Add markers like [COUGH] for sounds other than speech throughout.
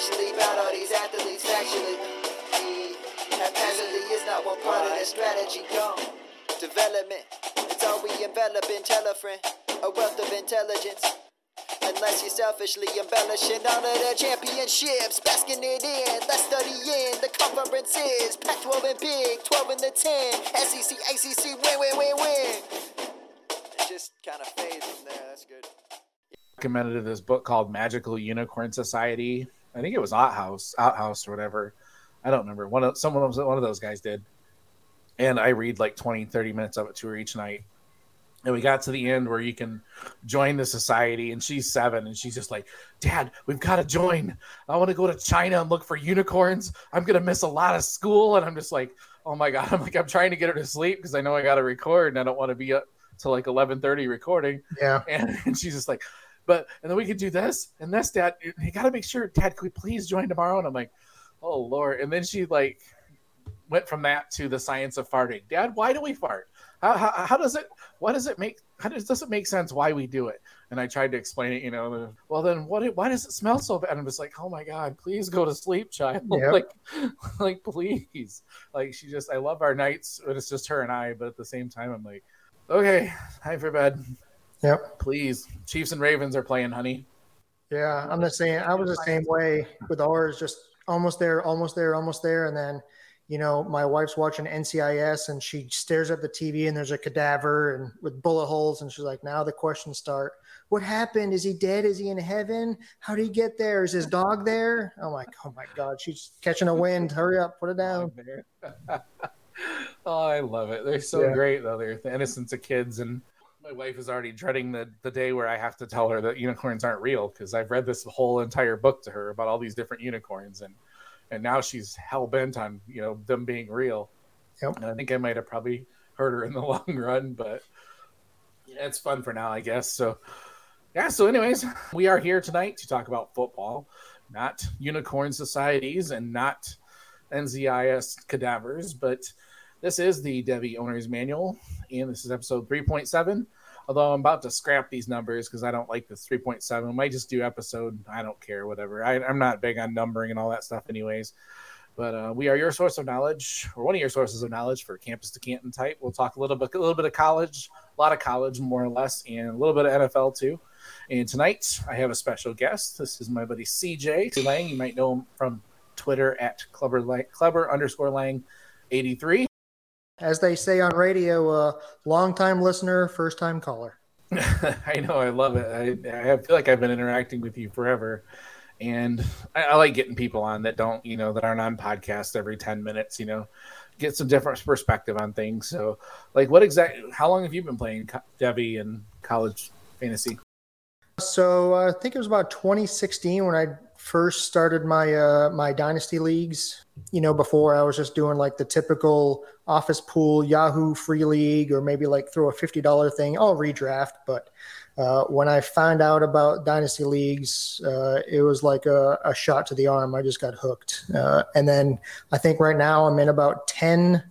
naturally about all these athletes factually. Haphazardly is not one part of the strategy. Gone. Development, it's all we envelop in telefriend, a wealth of intelligence. Unless you're selfishly embellishing all of the championships, basking it in, let's study in the conferences. Pac 12 and Big, 12 and the 10, SEC, ACC, win, win, win, win. It just kind of fades from there. That's good. recommended this book called Magical Unicorn Society. I think it was Outhouse, Outhouse or whatever. I don't remember. One of someone was one of those guys did. And I read like 20, 30 minutes of it to her each night. And we got to the end where you can join the society, and she's seven, and she's just like, Dad, we've got to join. I want to go to China and look for unicorns. I'm gonna miss a lot of school. And I'm just like, oh my god. [LAUGHS] I'm like, I'm trying to get her to sleep because I know I gotta record and I don't want to be up till like 11:30 recording. Yeah. And, [LAUGHS] and she's just like, but and then we could do this and this, Dad. You got to make sure, Dad. Could we please join tomorrow? And I'm like, oh Lord. And then she like went from that to the science of farting. Dad, why do we fart? How, how, how does it? What does it make? How does, does it make sense why we do it? And I tried to explain it. You know, well then what? Why does it smell so bad? And I'm just like, oh my God, please go to sleep, child. [LAUGHS] Yep. like, like please. Like she just. I love our nights, but it's just her and I. But at the same time, I'm like, okay, time for bed. Yep. Please. Chiefs and Ravens are playing, honey. Yeah, I'm the same. I was the same way with ours, just almost there, almost there, almost there, and then, you know, my wife's watching NCIS and she stares at the TV and there's a cadaver and with bullet holes and she's like, now the questions start. What happened? Is he dead? Is he in heaven? How did he get there? Is his dog there? I'm like, oh my god, she's catching a wind. Hurry up, put it down. [LAUGHS] oh, I love it. They're so Yeah. great though. They're the innocence of kids and my wife is already dreading the, the day where I have to tell her that unicorns aren't real because I've read this whole entire book to her about all these different unicorns and and now she's hell bent on you know them being real. Yep. And I think I might have probably hurt her in the [LAUGHS] long run, but yeah, it's fun for now, I guess. So yeah. So, anyways, we are here tonight to talk about football, not unicorn societies and not NCIS cadavers, but this is the Devy Owner's Manual, and this is episode 3.7. Although I'm about to scrap these numbers because I don't like this 3.7. I might just do episode, I don't care, whatever. I, I'm not big on numbering and all that stuff, anyways. But uh, we are your source of knowledge, or one of your sources of knowledge for campus to Canton type. We'll talk a little bit, a little bit of college, a lot of college, more or less, and a little bit of NFL too. And tonight I have a special guest. This is my buddy CJ Lang. You might know him from Twitter at clever, clever underscore Lang 83. As they say on radio, uh, long time listener, first time caller. [LAUGHS] I know, I love it. I, I feel like I've been interacting with you forever, and I, I like getting people on that don't, you know, that aren't on podcasts every ten minutes. You know, get some different perspective on things. So, like, what exactly? How long have you been playing co- Devy and college fantasy? So I think it was about 2016 when I first started my uh, my dynasty leagues. You know, before I was just doing like the typical office pool Yahoo free league, or maybe like throw a fifty dollar thing. I'll redraft, but uh, when I found out about dynasty leagues, uh, it was like a, a shot to the arm. I just got hooked, uh, and then I think right now I'm in about ten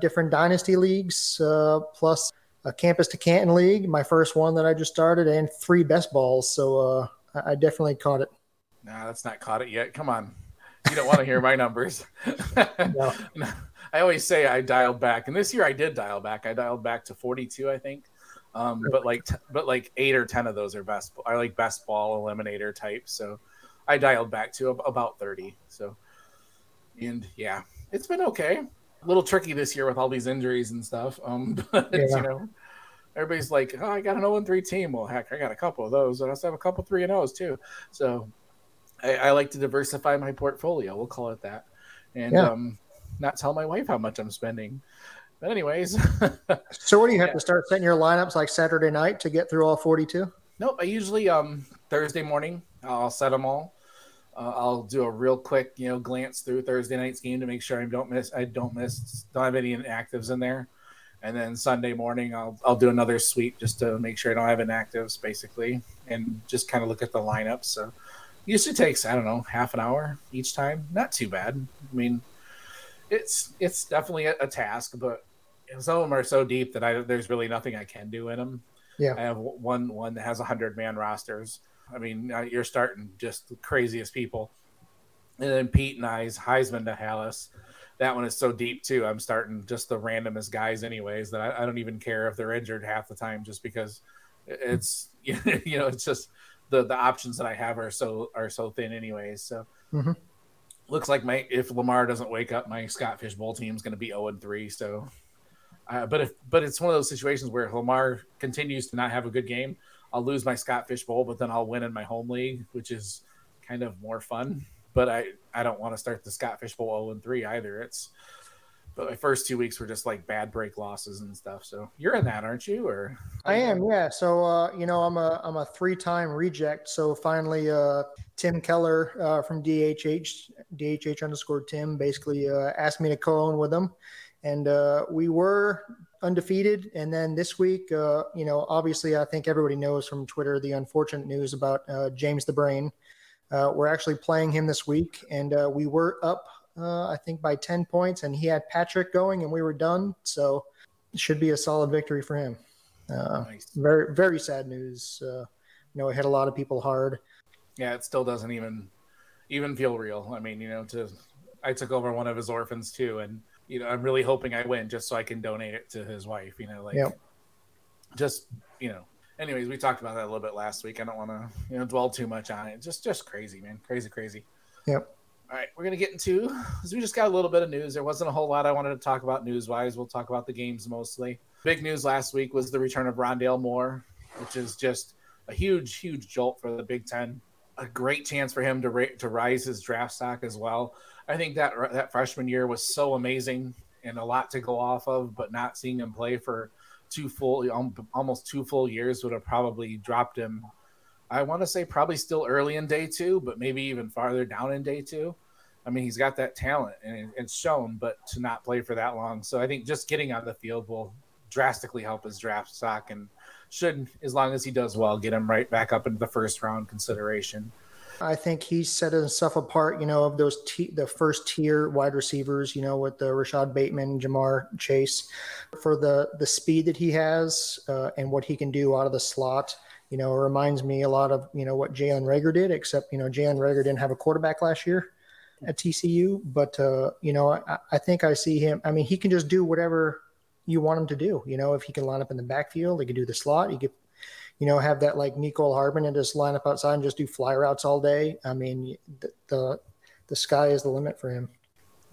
different dynasty leagues, uh, plus a campus to Canton league, my first one that I just started, and three best balls. So uh, I I definitely caught it. Nah, that's not caught it yet. Come on, you don't want to hear my numbers. [LAUGHS] No. I always say I dialed back, and this year I did dial back. I dialed back to 42, I think. Um, but like, t- but like eight or ten of those are best. Are like best ball eliminator type. So I dialed back to ab- about 30. So, and yeah, it's been okay. A little tricky this year with all these injuries and stuff. Um, [LAUGHS] but Yeah. you know, everybody's like, oh, I got an 0 3 team. Well, heck, I got a couple of those. And I also have a couple 3 and O's too. So I, I like to diversify my portfolio. We'll call it that. And Yeah. um, not tell my wife how much I'm spending. But anyways, [LAUGHS] So what do you have Yeah. to start setting your lineups like Saturday night to get through all 42? nope. I usually um Thursday morning I'll set them all. Uh, I'll do a real quick, you know, glance through Thursday night's game to make sure I don't miss. I don't miss. Don't have any inactives in there. And then Sunday morning I'll I'll do another sweep just to make sure I don't have inactives, basically, and just kind of look at the lineup. So usually takes I don't know half an hour each time. Not too bad. I mean, it's it's definitely a, a task, but some of them are so deep that I there's really nothing I can do in them. Yeah. I have one one that has hundred man rosters. I mean, uh, you're starting just the craziest people, And then Pete and I's Heisman to Halas. That one is so deep too. I'm starting just the randomest guys, anyways, that I, I don't even care if they're injured half the time, just because it's [LAUGHS] you know it's just the the options that I have are so are so thin, anyways. So mm-hmm. looks like my if Lamar doesn't wake up, my Scott Fish Bowl team is going to be zero and three. So, uh, but if but it's one of those situations where Lamar continues to not have a good game, I'll lose my Scott Fish Bowl, but then I'll win in my home league, which is kind of more fun. But I I don't want to start the Scott Fish Bowl zero oh and three either. It's but my first two weeks were just like bad break losses and stuff. So you're in that, aren't you? Or I am, yeah. So uh, you know, I'm a I'm a three time reject. So finally, uh, Tim Keller uh, from DHH DHH underscore Tim basically uh, asked me to co-own with him, and uh, we were undefeated. And then this week, uh, you know, obviously, I think everybody knows from Twitter the unfortunate news about uh, James the Brain. Uh, we're actually playing him this week, and uh, we were up uh, I think by 10 points, and he had Patrick going, and we were done. So it should be a solid victory for him. Uh, nice. Very, very sad news. Uh, you know, it hit a lot of people hard. Yeah, it still doesn't even even feel real. I mean, you know, to I took over one of his orphans too, and you know, I'm really hoping I win just so I can donate it to his wife. You know, like yep. just you know. Anyways, we talked about that a little bit last week. I don't want to you know dwell too much on it. Just just crazy, man, crazy, crazy. Yep. All right, we're gonna get into because we just got a little bit of news. There wasn't a whole lot I wanted to talk about news wise. We'll talk about the games mostly. Big news last week was the return of Rondale Moore, which is just a huge, huge jolt for the Big Ten. A great chance for him to ra- to rise his draft stock as well. I think that that freshman year was so amazing and a lot to go off of, but not seeing him play for two full, um, almost two full years would have probably dropped him I want to say probably still early in day two, but maybe even farther down in day two. I mean, he's got that talent and it's shown, but to not play for that long. So I think just getting on the field will drastically help his draft stock and should, as long as he does well, get him right back up into the first round consideration. I think he set himself apart, you know, of those t- the first tier wide receivers, you know, with the Rashod Bateman, Ja'Marr Chase, for the the speed that he has uh, and what he can do out of the slot you know, it reminds me a lot of, you know, what Jalen Reagor did, except, you know, Jalen Reagor didn't have a quarterback last year at TCU. But, uh, you know, I, I think I see him. I mean, he can just do whatever you want him to do. You know, if he can line up in the backfield, he could do the slot. He could, you know, have that like Mecole Hardman and just line up outside and just do fly routes all day. I mean, the, the, the sky is the limit for him.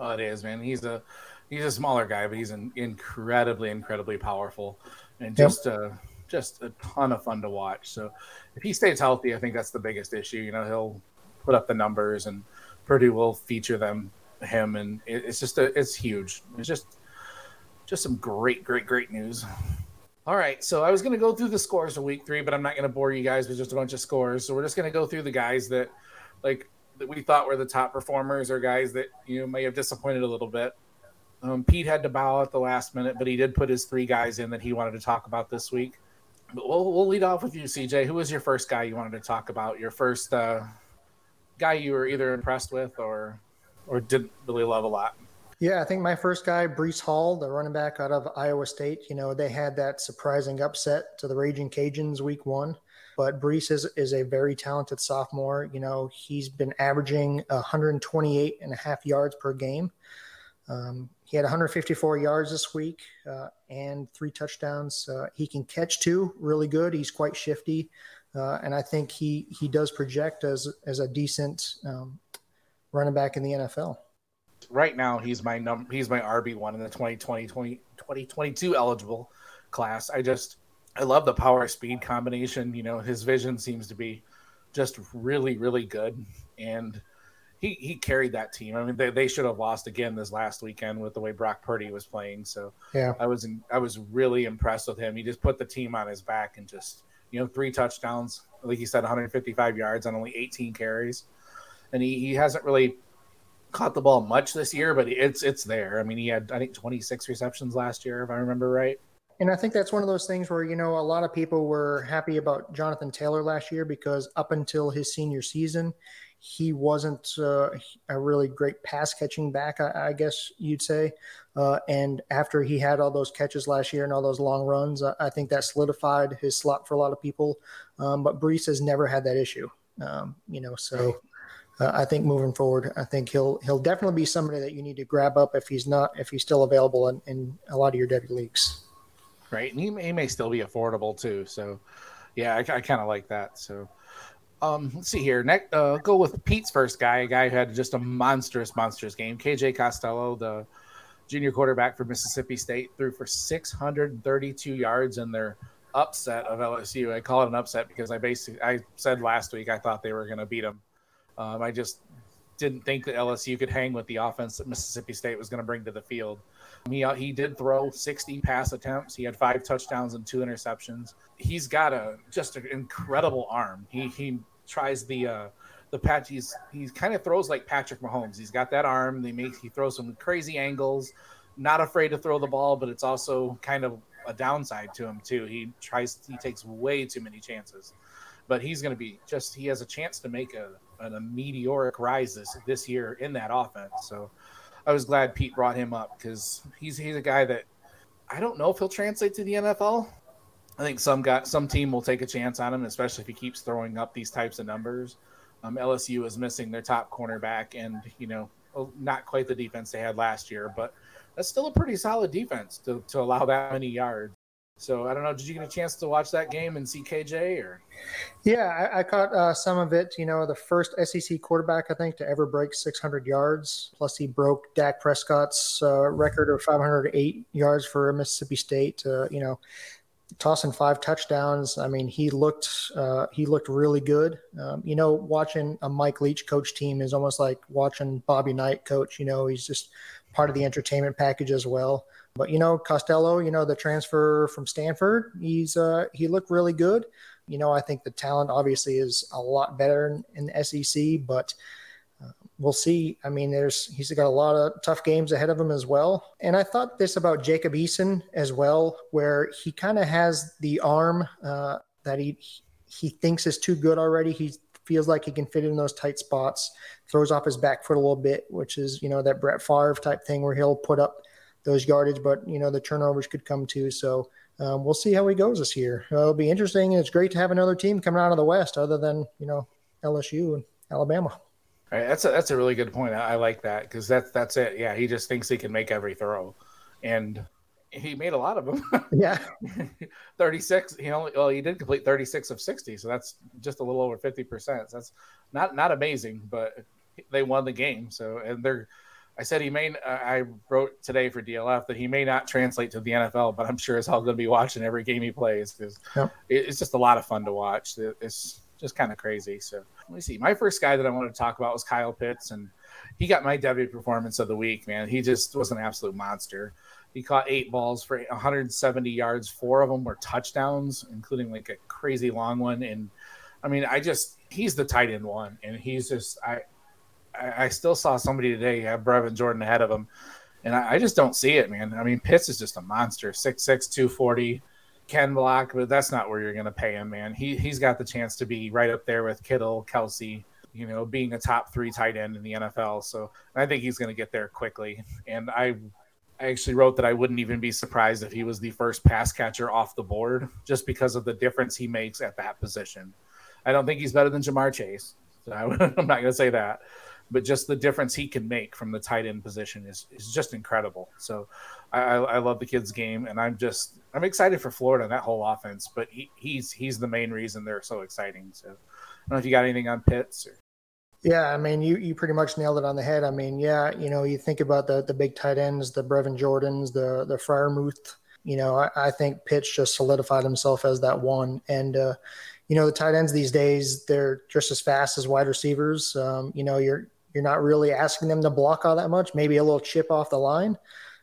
Oh, it is, man. He's a, he's a smaller guy, but he's an incredibly, incredibly powerful and just, yep. uh, just a ton of fun to watch. So if he stays healthy, I think that's the biggest issue. You know, he'll put up the numbers, and Purdue will feature them him, and it's just a, it's huge. It's just just some great, great, great news. All right, so I was going to go through the scores for week three, but I'm not going to bore you guys with just a bunch of scores. So we're just going to go through the guys that, like, that we thought were the top performers, or guys that you know may have disappointed a little bit. Um, Pete had to bow at the last minute, but he did put his three guys in that he wanted to talk about this week. We'll, we'll lead off with you, CJ. Who was your first guy you wanted to talk about? Your first uh, guy you were either impressed with or or didn't really love a lot? Yeah, I think my first guy, Breece Hall, the running back out of Iowa State. You know, they had that surprising upset to the Raging Cajuns week one. But Breece is, is a very talented sophomore. You know, he's been averaging 128 and a half yards per game. Um, he had 154 yards this week uh, and three touchdowns. Uh, he can catch too, really good. He's quite shifty, uh, and I think he he does project as as a decent um, running back in the NFL. Right now, he's my num he's my RB one in the 2020 20, 2022 eligible class. I just I love the power speed combination. You know, his vision seems to be just really really good and he he carried that team. I mean, they, they should have lost again this last weekend with the way Brock Purdy was playing. So yeah, I was in, I was really impressed with him. He just put the team on his back and just you know three touchdowns, like he said, 155 yards on only 18 carries, and he, he hasn't really caught the ball much this year, but it's it's there. I mean, he had I think 26 receptions last year, if I remember right. And I think that's one of those things where, you know, a lot of people were happy about Jonathan Taylor last year because up until his senior season, he wasn't uh, a really great pass catching back, I, I guess you'd say. Uh, and after he had all those catches last year and all those long runs, I, I think that solidified his slot for a lot of people. Um, but Breece has never had that issue, um, you know. So uh, I think moving forward, I think he'll he'll definitely be somebody that you need to grab up if he's not if he's still available in, in a lot of your W leagues. Right, and he may, he may still be affordable too. So, yeah, I, I kind of like that. So, um, let's see here. Next, uh, go with Pete's first guy, a guy who had just a monstrous, monstrous game. KJ Costello, the junior quarterback for Mississippi State, threw for 632 yards in their upset of LSU. I call it an upset because I basically I said last week I thought they were going to beat them. Um, I just didn't think that LSU could hang with the offense that Mississippi State was going to bring to the field. He, uh, he did throw 60 pass attempts. He had five touchdowns and two interceptions. He's got a just an incredible arm. He he tries the uh, the patch. He's he kind of throws like Patrick Mahomes. He's got that arm. They make he throws some crazy angles. Not afraid to throw the ball, but it's also kind of a downside to him too. He tries he takes way too many chances. But he's going to be just he has a chance to make a, a meteoric rise this this year in that offense. So I was glad Pete brought him up because he's he's a guy that I don't know if he'll translate to the NFL. I think some got some team will take a chance on him, especially if he keeps throwing up these types of numbers. Um, LSU is missing their top cornerback, and you know, not quite the defense they had last year, but that's still a pretty solid defense to, to allow that many yards. So I don't know. Did you get a chance to watch that game and see KJ or? Yeah, I, I caught uh, some of it. You know, the first SEC quarterback I think to ever break 600 yards. Plus, he broke Dak Prescott's uh, record of 508 yards for Mississippi State. Uh, you know, tossing five touchdowns. I mean, he looked uh, he looked really good. Um, you know, watching a Mike Leach coach team is almost like watching Bobby Knight coach. You know, he's just part of the entertainment package as well. But you know, Costello, you know, the transfer from Stanford, he's uh, he looked really good. You know, I think the talent obviously is a lot better in, the SEC, but uh, we'll see. I mean, there's he's got a lot of tough games ahead of him as well. And I thought this about Jacob Eason as well, where he kind of has the arm uh, that he he thinks is too good already. He feels like he can fit in those tight spots, throws off his back foot a little bit, which is you know that Brett Favre type thing where he'll put up those yardage, but you know the turnovers could come too. So um, we'll see how he goes this year. Uh, it'll be interesting. And it's great to have another team coming out of the West, other than you know LSU and Alabama. All right, that's a that's a really good point. I, I like that because that's that's it. Yeah, he just thinks he can make every throw, and he made a lot of them. [LAUGHS] Yeah, thirty six. He only well he did complete thirty six of sixty, so that's just a little over fifty percent. So that's not not amazing, but they won the game. So and they're I said he may. Uh, I wrote today for DLF that he may not translate to the NFL, but I'm sure as hell going to be watching every game he plays because yep. it's just a lot of fun to watch. It's just kind of crazy. So let me see. My first guy that I wanted to talk about was Kyle Pitts, and he got my debut performance of the week. Man, he just was an absolute monster. He caught eight balls for 170 yards. Four of them were touchdowns, including like a crazy long one. And I mean, I just he's the tight end one, and he's just I I, I still saw somebody today have Brevin Jordan ahead of him, and I, I, just don't see it, man. I mean, Pitts is just a monster, 6'6", 240, can block, but that's not where you're going to pay him, man. He he's got the chance to be right up there with Kittle, Kelce, you know, being a top three tight end in the NFL. So I think he's going to get there quickly. And I I actually wrote that I wouldn't even be surprised if he was the first pass catcher off the board just because of the difference he makes at that position. I don't think he's better than Ja'Marr Chase. So [LAUGHS] I, am not going to say that but just the difference he can make from the tight end position is, is just incredible. So I, I love the kid's game, and I'm just I'm excited for Florida and that whole offense. But he, he's he's the main reason they're so exciting. So I don't know if you got anything on Pitts. Or... Yeah, I mean, you, you pretty much nailed it on the head. I mean, yeah, you know, you think about the the big tight ends, the Brevin Jordans, the the Freiermuth. You know, I, I think Pitts just solidified himself as that one, and uh, you know the tight ends these days they're just as fast as wide receivers. Um, you know, you're you're not really asking them to block all that much. Maybe a little chip off the line.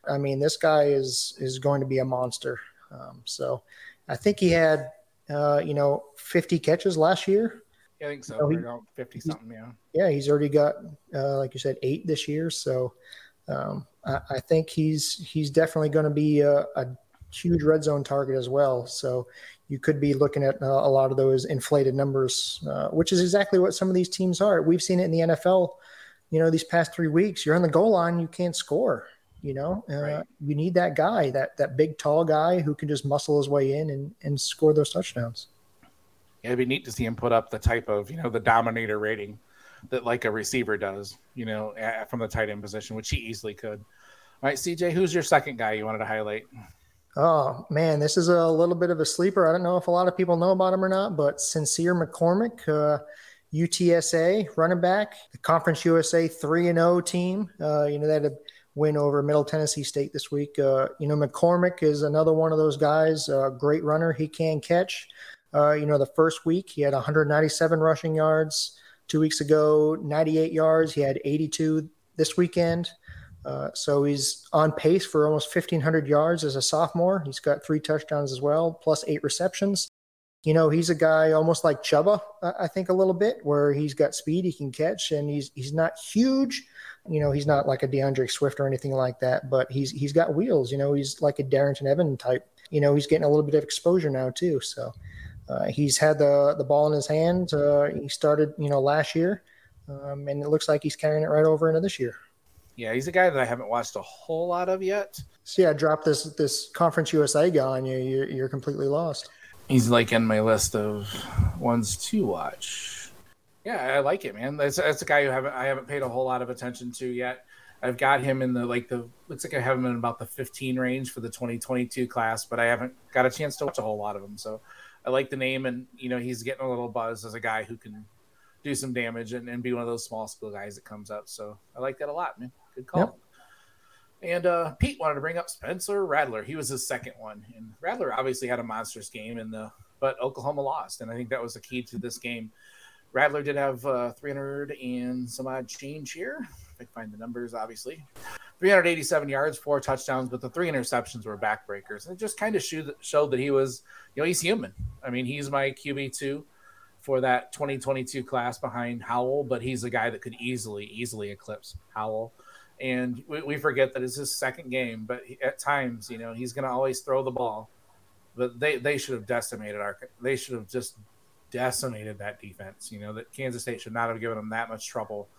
I mean, this guy is is going to be a monster. Um, so I think he had uh, you know 50 catches last year. Yeah, I think so. he, 50 something, yeah. Yeah, he's already got uh, like you said eight this year. So um, I, I, think he's he's definitely going to be a, a, huge red zone target as well. So you could be looking at uh, a lot of those inflated numbers, uh, which is exactly what some of these teams are. We've seen it in the NFL you know, these past three weeks, you're on the goal line, you can't score. You know, uh, right. you need that guy, that that big tall guy who can just muscle his way in and, and score those touchdowns. Yeah, it'd be neat to see him put up the type of you know the dominator rating that like a receiver does, you know, from the tight end position, which he easily could. All right, CJ, who's your second guy you wanted to highlight? Oh man, this is a little bit of a sleeper. I don't know if a lot of people know about him or not, but Sincere McCormick, uh, UTSA running back, the Conference USA three and zero oh team. Uh, you know that had a win over Middle Tennessee State this week. Uh, you know McCormick is another one of those guys. Uh, great runner, he can catch. Uh, you know the first week he had 197 rushing yards. Two weeks ago, 98 yards. He had 82 this weekend. Uh, so he's on pace for almost 1,500 yards as a sophomore. He's got three touchdowns as well, plus eight receptions. You know, he's a guy almost like Chuba, I think, a little bit, where he's got speed, he can catch, and he's he's not huge. You know, he's not like a D'Andre Swift or anything like that, but he's he's got wheels. You know, he's like a Darrynton Evan type. You know, he's getting a little bit of exposure now too. So uh, he's had the the ball in his hand. Uh, he started, you know, last year, um, and it looks like he's carrying it right over into this year. Yeah, he's a guy that I haven't watched a whole lot of yet. So yeah, drop this this Conference USA guy on you, you're, you're completely lost. He's like in my list of ones to watch. Yeah, I like it, man. That's, that's a guy who haven't I haven't paid a whole lot of attention to yet. I've got him in the like the looks like I have him in about the 15 range for the 2022 class, but I haven't got a chance to watch a whole lot of him. So I like the name, and you know he's getting a little buzz as a guy who can do some damage and, and be one of those small school guys that comes up. So I like that a lot, man. Good call. Yep. And uh, Pete wanted to bring up Spencer Rattler. He was his second one, and Rattler obviously had a monstrous game in the, but Oklahoma lost, and I think that was the key to this game. Rattler did have uh, 300 and some odd change here. I can find the numbers, obviously. 387 yards, four touchdowns, but the three interceptions were backbreakers. And it just kind of showed, showed that he was, you know, he's human. I mean, he's my QB2 for that 2022 class behind Howell, but he's a guy that could easily, easily eclipse Howell and we, we forget that it's his second game. But he, at times, you know, he's going to always throw the ball. But they they should have decimated our. They should have just decimated that defense. You know that Kansas State should not have given them that much trouble.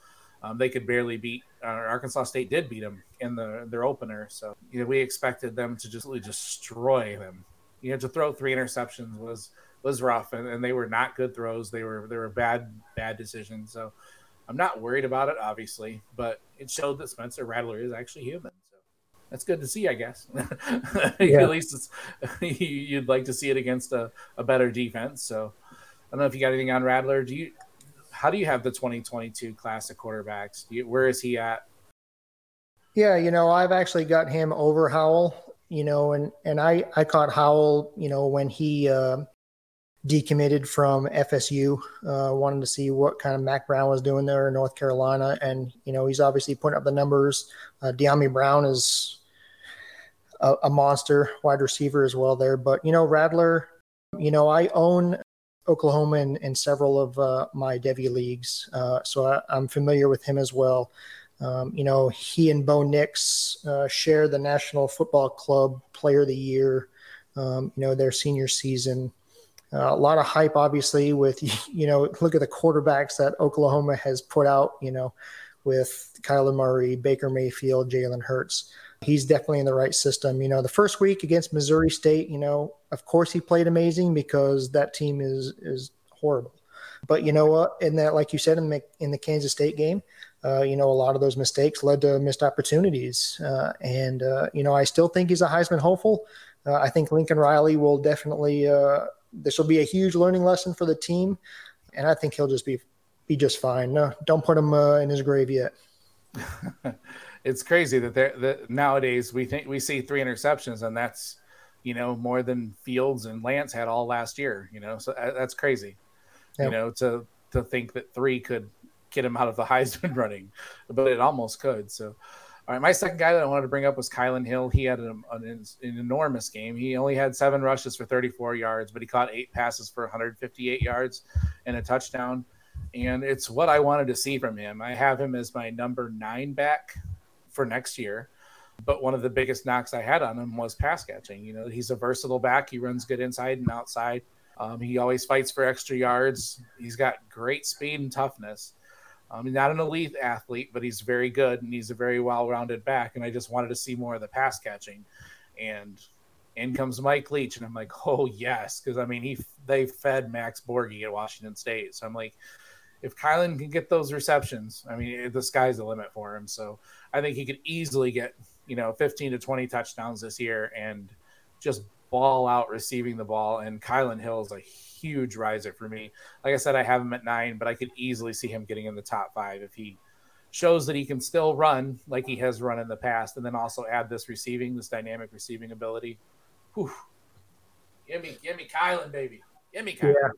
Um, they could barely beat. Uh, Arkansas State did beat them in the their opener, so you know we expected them to just really destroy them. You know, to throw three interceptions was was rough, and, and they were not good throws. They were they were bad bad decisions. So I'm not worried about it, obviously, but it showed that Spencer Rattler is actually human. So that's good to see, I guess. [LAUGHS] Yeah. At least it's, [LAUGHS] you'd like to see it against a, a better defense. So I don't know if you got anything on Rattler. Do you? How do you have the 2022 class of quarterbacks? You, where is he at? Yeah, you know, I've actually got him over Howell. You know, and and I I caught Howell. You know, when he. Uh, decommitted from FSU. Uh, wanted to see what kind of Mack Brown was doing there in North Carolina, and you know he's obviously putting up the numbers. Uh, Dyami Brown is a, a, monster wide receiver as well there. But you know Rattler, you know I own Oklahoma in, in several of uh, my Devy leagues, uh, so I, am familiar with him as well. Um, you know he and Bo Nix uh, share the National Football Club Player of the Year. Um, you know their senior season. Uh, a lot of hype, obviously, with [LAUGHS] you know, look at the quarterbacks that Oklahoma has put out. You know, with Kyler Murray, Baker Mayfield, Jalen Hurts. He's definitely in the right system. You know, the first week against Missouri State, you know, of course he played amazing because that team is is horrible. But you know what? In that, like you said, in the, in the Kansas State game, uh, you know, a lot of those mistakes led to missed opportunities. Uh, and uh, you know, I still think he's a Heisman hopeful. Uh, I think Lincoln Riley will definitely uh, this will be a huge learning lesson for the team, and I think he'll just be be just fine. No, don't put him uh, in his grave yet. [LAUGHS] it's crazy that there that nowadays we think we see three interceptions, and that's you know more than Fields and Lance had all last year. You know, so uh, that's crazy. Yep. You know, to to think that three could get him out of the [LAUGHS] Heisman running, but it almost could. So all right, my second guy that I wanted to bring up was Kylan Hill. He had an, an, an, enormous game. He only had seven rushes for 34 yards, but he caught eight passes for 158 yards and a touchdown. And it's what I wanted to see from him. I have him as my number nine back for next year. But one of the biggest knocks I had on him was pass catching. You know, he's a versatile back. He runs good inside and outside. Um, he always fights for extra yards. He's got great speed and toughness. Um, not an elite athlete, but he's very good and he's a very well-rounded back. And I just wanted to see more of the pass catching. And in comes Mike Leach, and I'm like, [LAUGHS] oh yes, because I mean he they fed Max Borghi at Washington State, so I'm like, if Kylan can get those receptions, I mean, the sky's the limit for him. So I think he could easily get, you know, 15 to 20 touchdowns this year and just ball out receiving the ball. And Kylan Hill is a huge riser for me. Like I said, I have him at nine, but I could easily see him getting in the top five if he shows that he can still run like he has run in the past, and then also add this receiving, this dynamic receiving ability. Whew. Give me, give me Kylan, baby. Give me Kylan. Yeah.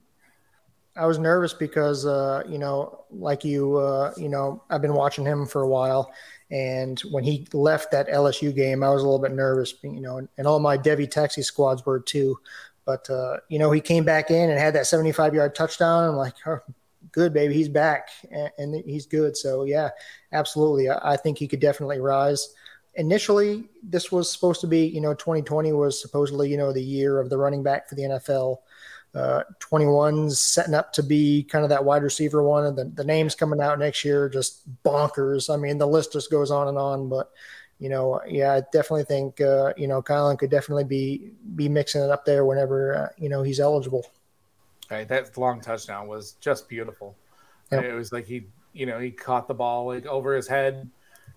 I was nervous because, uh, you know, like you, uh, you know, I've been watching him for a while, and when he left that LSU game, I was a little bit nervous, you know, and all my Devy taxi squads were too. But uh, you know, he came back in and had that 75 yard touchdown. I'm like, oh, good, baby, he's back and, and, he's good. So yeah, absolutely, I, I think he could definitely rise. Initially, this was supposed to be, you know, 2020 was supposedly, you know, the year of the running back for the NFL. Uh, 21's setting up to be kind of that wide receiver one, and the, the names coming out next year just bonkers. I mean, the list just goes on and on. But you know, yeah, I definitely think uh, you know Kylan could definitely be be mixing it up there whenever uh, you know he's eligible. Right, that long touchdown was just beautiful. Yep. It was like he, you know, he caught the ball like over his head,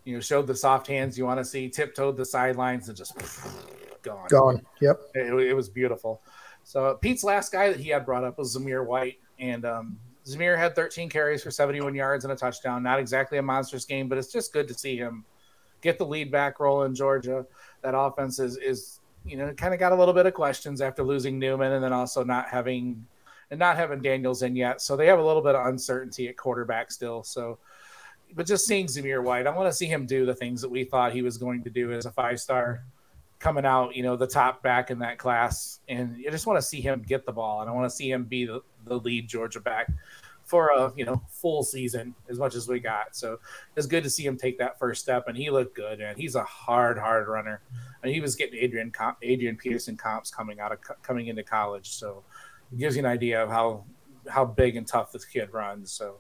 you know, showed the soft hands you want to see, tiptoed the sidelines, and just [LAUGHS] gone. Gone. Yep. It, it, was beautiful. So Pete's last guy that he had brought up was Zamir White, and um, Zamir had 13 carries for 71 yards and a touchdown. Not exactly a monstrous game, but it's just good to see him get the lead back role in Georgia. That offense is is you know kind of got a little bit of questions after losing Newman and then also not having and not having Daniels in yet. So they have a little bit of uncertainty at quarterback still. So but just seeing Zamir White, I want to see him do the things that we thought he was going to do as a five star coming out, you know, the top back in that class. And I just want to see him get the ball and I want to see him be the, the lead Georgia back for a you know full season as much as we got. So it's good to see him take that first step, and he looked good. And he's a hard, hard runner. And he was getting Adrian Adrian Peterson comps coming out of coming into college, so it gives you an idea of how how big and tough this kid runs. So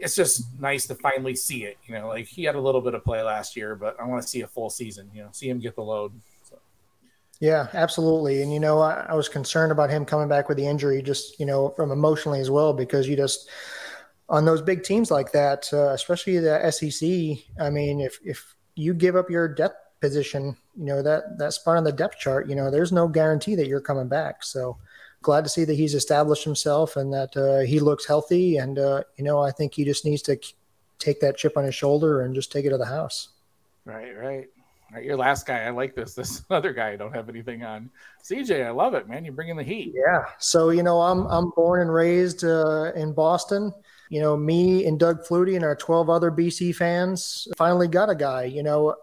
it's just nice to finally see it. You know, like he had a little bit of play last year, but I want to see a full season. You know, see him get the load. Yeah, absolutely. And you know, I, I, was concerned about him coming back with the injury, just you know, from emotionally as well, because you just on those big teams like that, uh, especially the SEC. I mean, if if you give up your depth position, you know that that spot on the depth chart, you know, there's no guarantee that you're coming back. So glad to see that he's established himself and that uh, he looks healthy. And uh, you know, I think he just needs to take that chip on his shoulder and just take it to the house. Right, right. Right, your last guy, I like this. [LAUGHS] This other guy, I don't have anything on. CJ, I love it, man. You're bringing the heat. Yeah. So you know, I'm I'm born and raised uh, in Boston. You know, me and Doug Flutie and our 12 other BC fans finally got a guy. You know,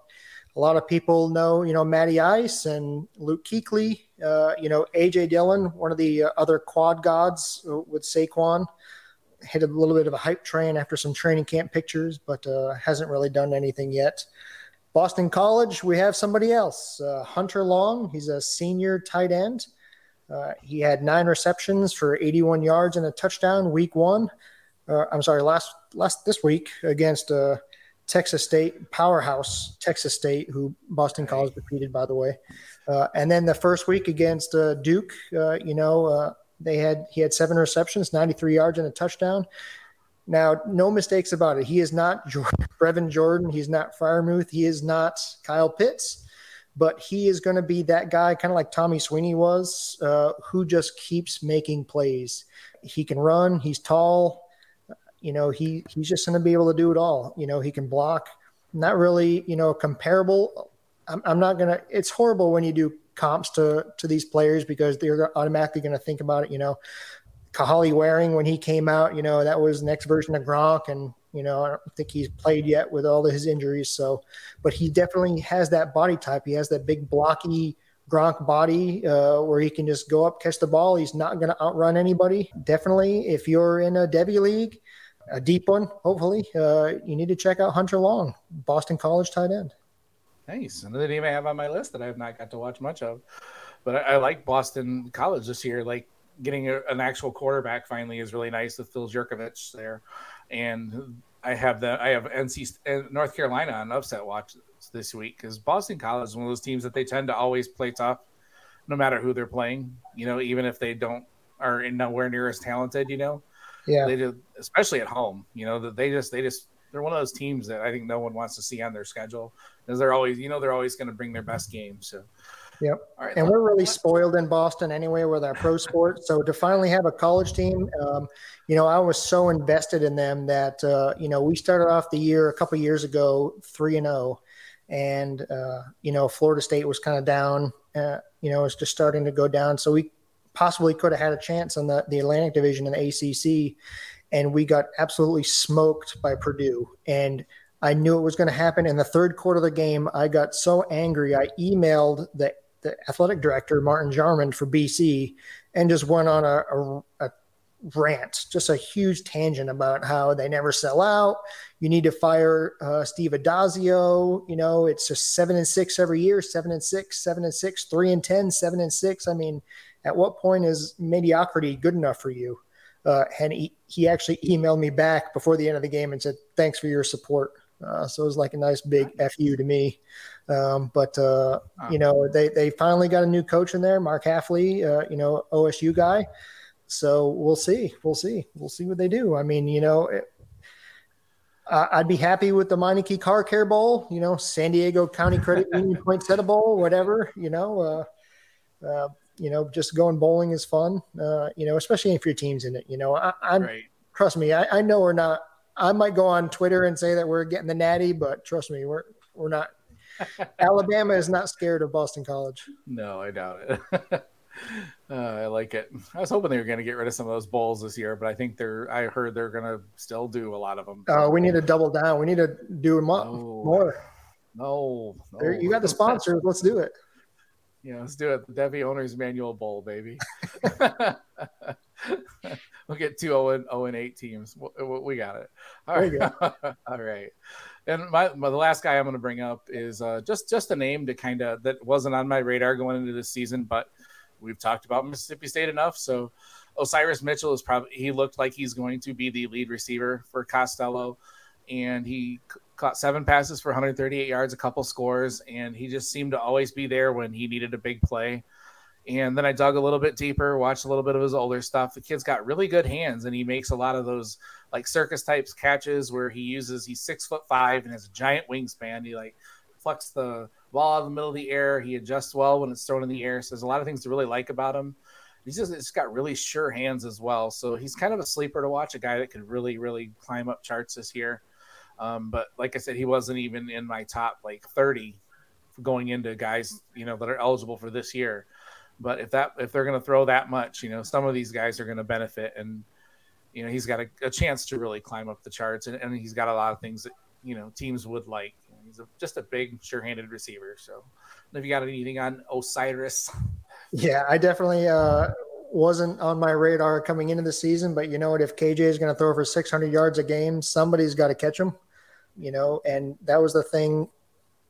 a lot of people know, you know, Matty Ice and Luke Kuechly. Uh, you know, AJ Dillon, one of the uh, other quad gods uh, with Saquon, hit a little bit of a hype train after some training camp pictures, but uh, hasn't really done anything yet. Boston College, we have somebody else, uh, Hunter Long. He's a senior tight end. Uh, he had nine receptions for 81 yards and a touchdown week one. Uh, I'm sorry, last last this week against uh, Texas State powerhouse Texas State, who Boston College defeated, by the way. Uh, and then the first week against uh, Duke, you know, they had he had seven receptions, 93 yards and a touchdown. Now, no mistakes about it. He is not [LAUGHS] Brevin Jordan. He's not Freiermuth. He is not Kyle Pitts, but he is going to be that guy, kind of like Tommy Sweeney was, uh, who just keeps making plays. He can run. He's tall. You know, he he's just going to be able to do it all. You know, he can block. Not really, you know, comparable. I'm, I'm not gonna. It's horrible when you do comps to to these players because they're automatically going to think about it. You know, Kahale Warring when he came out, you know, that was the next version of Gronk. And, you know, I don't think he's played yet with all of his injuries. So, but he definitely has that body type. He has that big blocky Gronk body uh, where he can just go up, catch the ball. He's not going to outrun anybody. Definitely, if you're in a Devy league, a deep one, hopefully, uh, you need to check out Hunter Long, Boston College tight end. Nice. Another name I have on my list that I have not got to watch much of. But I, I like Boston College this year. Like getting a, an actual quarterback finally is really nice with Phil Jurkovec there, and I have the I have NC North Carolina on upset watch this week because Boston College is one of those teams that they tend to always play tough, no matter who they're playing. You know, even if they don't are nowhere near as talented. You know, Yeah, they do, especially at home. You know that they just they just they're one of those teams that I think no one wants to see on their schedule because they're always you know they're always going to bring their best game. So. Yep. and we're really spoiled in Boston anyway with our pro sport. So to finally have a college team, um, you know, I was so invested in them that uh, you know we started off the year a couple years ago three and zero, oh, and uh, you know Florida State was kind of down. Uh, you know, it's just starting to go down. So we possibly could have had a chance on the the Atlantic Division in the ACC, and we got absolutely smoked by Purdue and. I knew it was going to happen in the third quarter of the game. I got so angry. I emailed the the athletic director, Martin Jarmond for BC, and just went on a, a, a rant, just a huge tangent about how they never sell out. You need to fire uh, Steve Addazio. You know, it's just seven and six every year, seven and six, seven and six, three and ten, seven and six. I mean, at what point is mediocrity good enough for you? Uh, and he, he actually emailed me back before the end of the game and said, thanks for your support. Uh, so it was like a nice big fu to me. Um, but uh, you know, they they finally got a new coach in there, Mark Hafley, uh, you know, OSU guy. So we'll see, we'll see, we'll see what they do. I mean, you know. It, I'd be happy with the Meineke Car Care Bowl, you know, San Diego County Credit [LAUGHS] Union Poinsettia Bowl, whatever, you know. Uh, uh, you know, just going bowling is fun, uh, you know, especially if your team's in it. You know, I, am right. trust me, I, I know we're not I might go on Twitter and say that we're getting the natty, but trust me, we're we're not. [LAUGHS] Alabama is not scared of Boston College. No, I doubt it. [LAUGHS] uh, I like it. I was hoping they were going to get rid of some of those bowls this year, but I think they're. I heard they're going to still do a lot of them. Oh, uh, we need to double down. We need to do them up no. more. No, no. you got the sponsors. [LAUGHS] Let's do it. Yeah, let's do it. The Devy Owners Manual Bowl, baby. We'll get two 0 and, 8 teams. We got it. All right. [LAUGHS] All right. And my, my, the last guy I'm going to bring up is uh, just just a name to kind of that wasn't on my radar going into this season, but we've talked about Mississippi State enough. So Osiris Mitchell is probably he looked like he's going to be the lead receiver for Costello, and he caught seven passes for 138 yards, a couple scores, and he just seemed to always be there when he needed a big play. And then I dug a little bit deeper, watched a little bit of his older stuff. The kid's got really good hands, and he makes a lot of those like circus types catches where he uses he's six foot five and has a giant wingspan. He like flex the ball out of the middle of the air. He adjusts well when it's thrown in the air. So there's a lot of things to really like about him. He's just he's got really sure hands as well. So he's kind of a sleeper to watch, a guy that could really, really climb up charts this year. Um, but like I said, he wasn't even in my top like 30 going into guys, you know, that are eligible for this year. But if that if they're going to throw that much, you know, some of these guys are going to benefit, and you know he's got a, a, chance to really climb up the charts, and, and, he's got a lot of things that you know teams would like. He's a, just a big, sure-handed receiver. So, if you got anything on Osiris, yeah, I definitely uh, wasn't on my radar coming into the season, but you know what? If KJ is going to throw for 600 yards a game, somebody's got to catch him. You know, and that was the thing.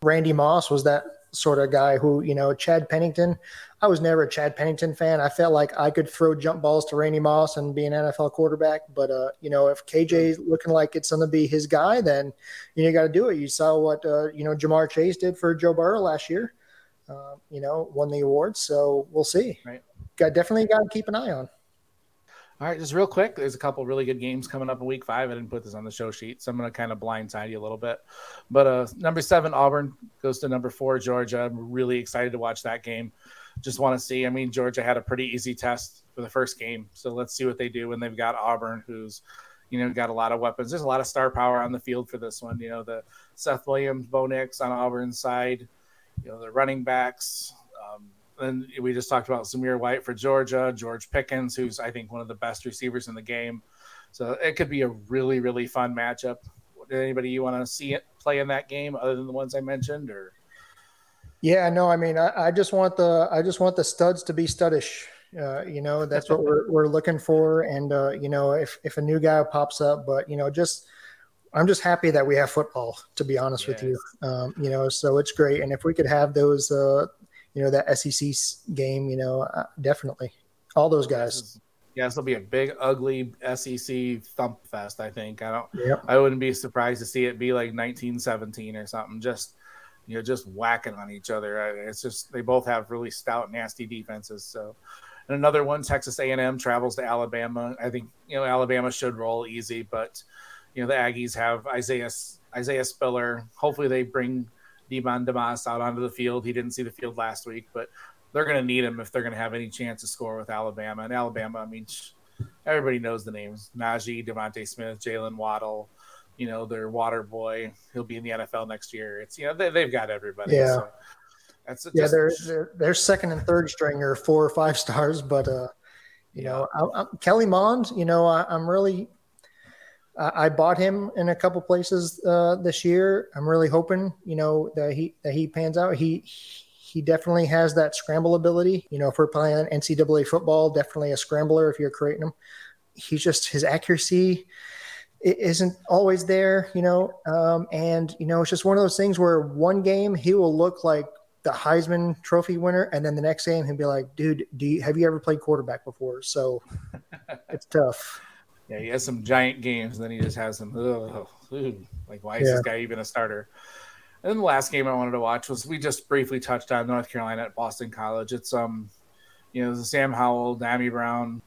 Randy Moss was that sort of guy who, you know, Chad Pennington. I was never a Chad Pennington fan. I felt like I could throw jump balls to Randy Moss and be an NFL quarterback. But, uh, you know, if KJ's looking like it's going to be his guy, then, you know, you got to do it. You saw what, uh, you know, Ja'Marr Chase did for Joe Burrow last year, uh, you know, won the award. So we'll see. Right. Got definitely got to keep an eye on. All right, just real quick. There's a couple really good games coming up in week five. I didn't put this on the show sheet, so I'm going to kind of blindside you a little bit. But uh, number seven, Auburn goes to number four, Georgia. I'm really excited to watch that game. Just want to see. I mean, Georgia had a pretty easy test for the first game, so let's see what they do when they've got Auburn, who's you know got a lot of weapons. There's a lot of star power on the field for this one. You know, the Seth Williams, Bo Nix on Auburn's side. You know, the running backs. Then we just talked about Zamir White for Georgia, George Pickens, who's I think one of the best receivers in the game. So it could be a really, really fun matchup. Anybody you want to see it play in that game other than the ones I mentioned, or? Yeah, no, I mean, I, I just want the I just want the studs to be studdish. Uh, you know, that's what we're we're looking for. And uh, you know, if if a new guy pops up, but you know, just I'm just happy that we have football. To be honest yes. with you, um, you know, so it's great. And if we could have those uh, you know that SEC game. You know, uh, definitely all those guys. Yeah, this will be a big, ugly SEC thump fest. I think. I don't. Yep. I wouldn't be surprised to see it be like 1917 or something. Just you know, just whacking on each other. It's just they both have really stout, nasty defenses. So, And another one, Texas A&M travels to Alabama. I think you know Alabama should roll easy, but you know the Aggies have Isaiah Isaiah Spiller. Hopefully they bring Demond Demas out onto the field. He didn't see the field last week, but they're going to need him if they're going to have any chance to score with Alabama. And Alabama, I mean, everybody knows the names: Najee, DeVonta Smith, Jaylen Waddle. You know, their water boy. He'll be in the NFL next year. It's you know they, have got everybody. Yeah. So that's yeah. They're, they're, they're second and third string stringer, four or five [LAUGHS] stars, but uh, you know, I, Kellen Mond. You know, I, am really. I, bought him in a couple places uh, this year. I'm really hoping, you know, that he that he pans out. He he definitely has that scramble ability. You know, if we're playing NCAA football, definitely a scrambler if you're creating him. He's just his accuracy isn't always there, you know. Um, and you know, it's just one of those things where one game he will look like the Heisman Trophy winner, and then the next game he'll be like, "Dude, do you have you ever played quarterback before?" So [LAUGHS] it's tough. Yeah, he has some giant games, and then he just has some. Ugh, ugh, like, why is yeah. this guy even a starter? And then the last game I wanted to watch was we just briefly touched on North Carolina at Boston College. It's um, you know, the Sam Howell, Dyami Brown,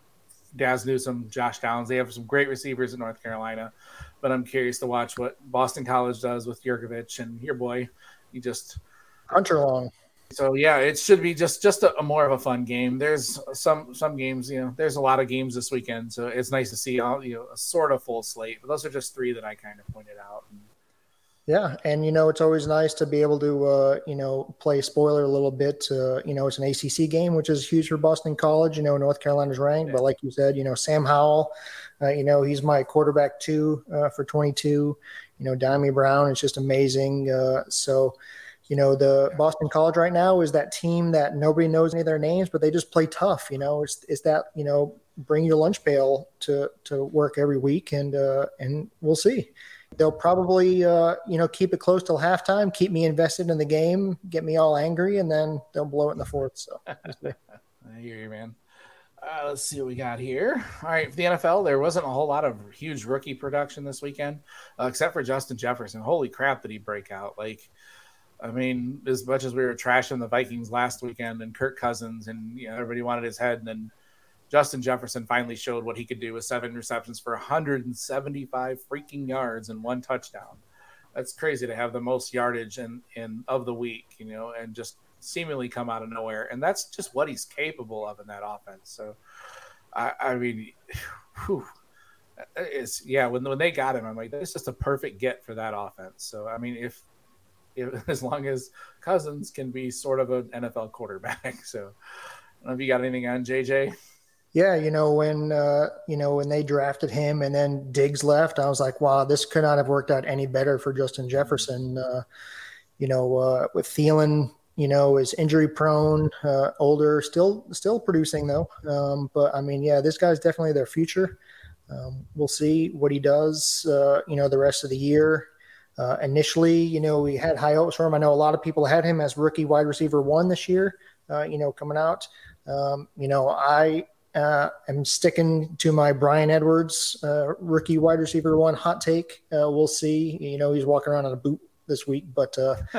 Dazz Newsome, Josh Downs. They have some great receivers in North Carolina, but I'm curious to watch what Boston College does with Jurkovec and your boy. He just Hunter Long. So yeah, it should be just just a, a, more of a fun game. There's some some games, you know, there's a lot of games this weekend, so it's nice to see all you know a sort of full slate. But those are just three that I kind of pointed out. Yeah, and you know it's always nice to be able to uh, you know play spoiler a little bit. Uh, you know it's an ACC game, which is huge for Boston College. You know North Carolina's ranked, yeah. but like you said, you know Sam Howell, uh, you know he's my quarterback too uh, for 22. You know Dyami Brown is just amazing. Uh, so you know the Boston College right now is that team that nobody knows any of their names, but they just play tough. You know it's it's that you know bring your lunch pail to to work every week, and uh, and we'll see they'll probably uh, you know keep it close till halftime, keep me invested in the game, get me all angry, and then they'll blow it in the fourth. So [LAUGHS] I hear you, man. Uh, let's see what we got here. All right, for the NFL, there wasn't a whole lot of huge rookie production this weekend, uh, except for Justin Jefferson. Holy crap, did he break out! Like, I mean, as much as we were trashing the Vikings last weekend and Kirk Cousins, and you know everybody wanted his head, and then Justin Jefferson finally showed what he could do with seven receptions for 175 freaking yards and one touchdown. That's crazy to have the most yardage in, in of the week, you know, and just seemingly come out of nowhere. And that's just what he's capable of in that offense. So, I, I mean, whew, it's yeah. When when they got him, I'm like, that's just a perfect get for that offense. So, I mean, if [LAUGHS] as long as Cousins can be sort of an NFL quarterback, [LAUGHS] so. I don't know if you got anything on JJ. Yeah, you know when uh, you know when they drafted him and then Diggs left, I was like, wow, this could not have worked out any better for Justin Jefferson. Uh, you know, uh, with Thielen, you know, is injury prone, uh, older, still still producing though. Um, but I mean, yeah, this guy's definitely their future. Um, we'll see what he does. Uh, you know, the rest of the year. Uh, initially, you know, we had high hopes for him. I know a lot of people had him as rookie wide receiver one this year. you know, coming out. Um, you know, I uh, I'm sticking to my Bryan Edwards uh, rookie wide receiver one hot take. Uh, we'll see. You know, he's walking around on a boot this week, but uh, [LAUGHS]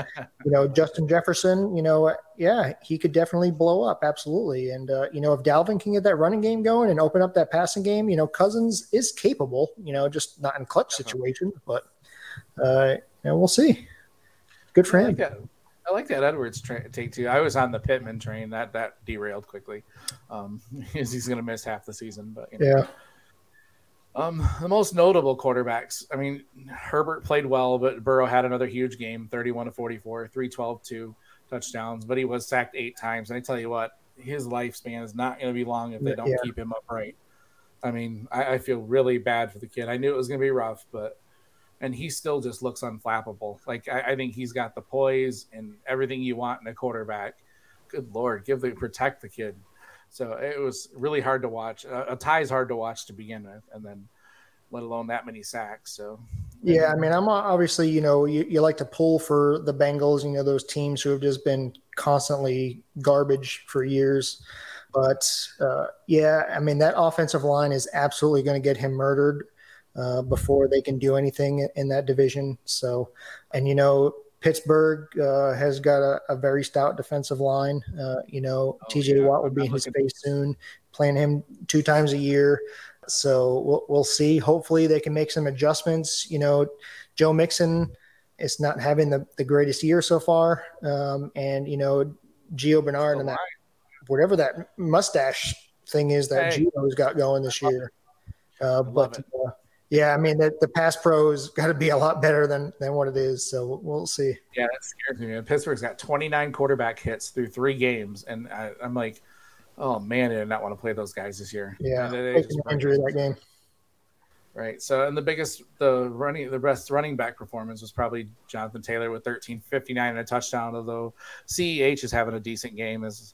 you know, Justin Jefferson, you know, yeah, he could definitely blow up, absolutely. And uh, you know, if Dalvin can get that running game going and open up that passing game, you know, Cousins is capable. You know, just not in clutch situation, but uh, know, we'll see. Good for him. I like that Edwards tra- take too. I was on the Pittman train that that derailed quickly. Um, [LAUGHS] he's going to miss half the season, but you know. yeah. Um, the most notable quarterbacks. I mean, Herbert played well, but Burrow had another huge game 31 to 44, 312, two touchdowns, but he was sacked eight times. And I tell you what, his lifespan is not going to be long if they don't yeah. keep him upright. I mean, I, I, feel really bad for the kid. I knew it was going to be rough, but and he still just looks unflappable. Like I, I, think he's got the poise and everything you want in a quarterback. Good lord, give the protect the kid. So it was really hard to watch. A, a tie is hard to watch to begin with, and then let alone that many sacks. So yeah, I mean, I'm obviously you know you, you like to pull for the Bengals. You know those teams who have just been constantly garbage for years. But uh, yeah, I mean that offensive line is absolutely going to get him murdered uh, before they can do anything in that division. So, and you know, Pittsburgh uh, has got a, a, very stout defensive line. Uh, you know, oh, TJ yeah. Watt will be in his face soon, playing him two times a year. So we'll, we'll see. Hopefully, they can make some adjustments. You know, Joe Mixon is not having the, the greatest year so far. Um, and, you know, Gio Bernard oh, and that, whatever that mustache thing is that hey. Gio's got going this year. Uh, but uh, yeah, I mean, the, the pass pros got to be a lot better than, than what it is. So we'll see. Yeah, that scares me. Pittsburgh's got 29 quarterback hits through three games. And I, am like, oh, man, I did not want to play those guys this year. Yeah, injury that game. Right. So, and the biggest, the running, the best running back performance was probably Jonathan Taylor with 1359 and a touchdown, although CEH is having a decent game. As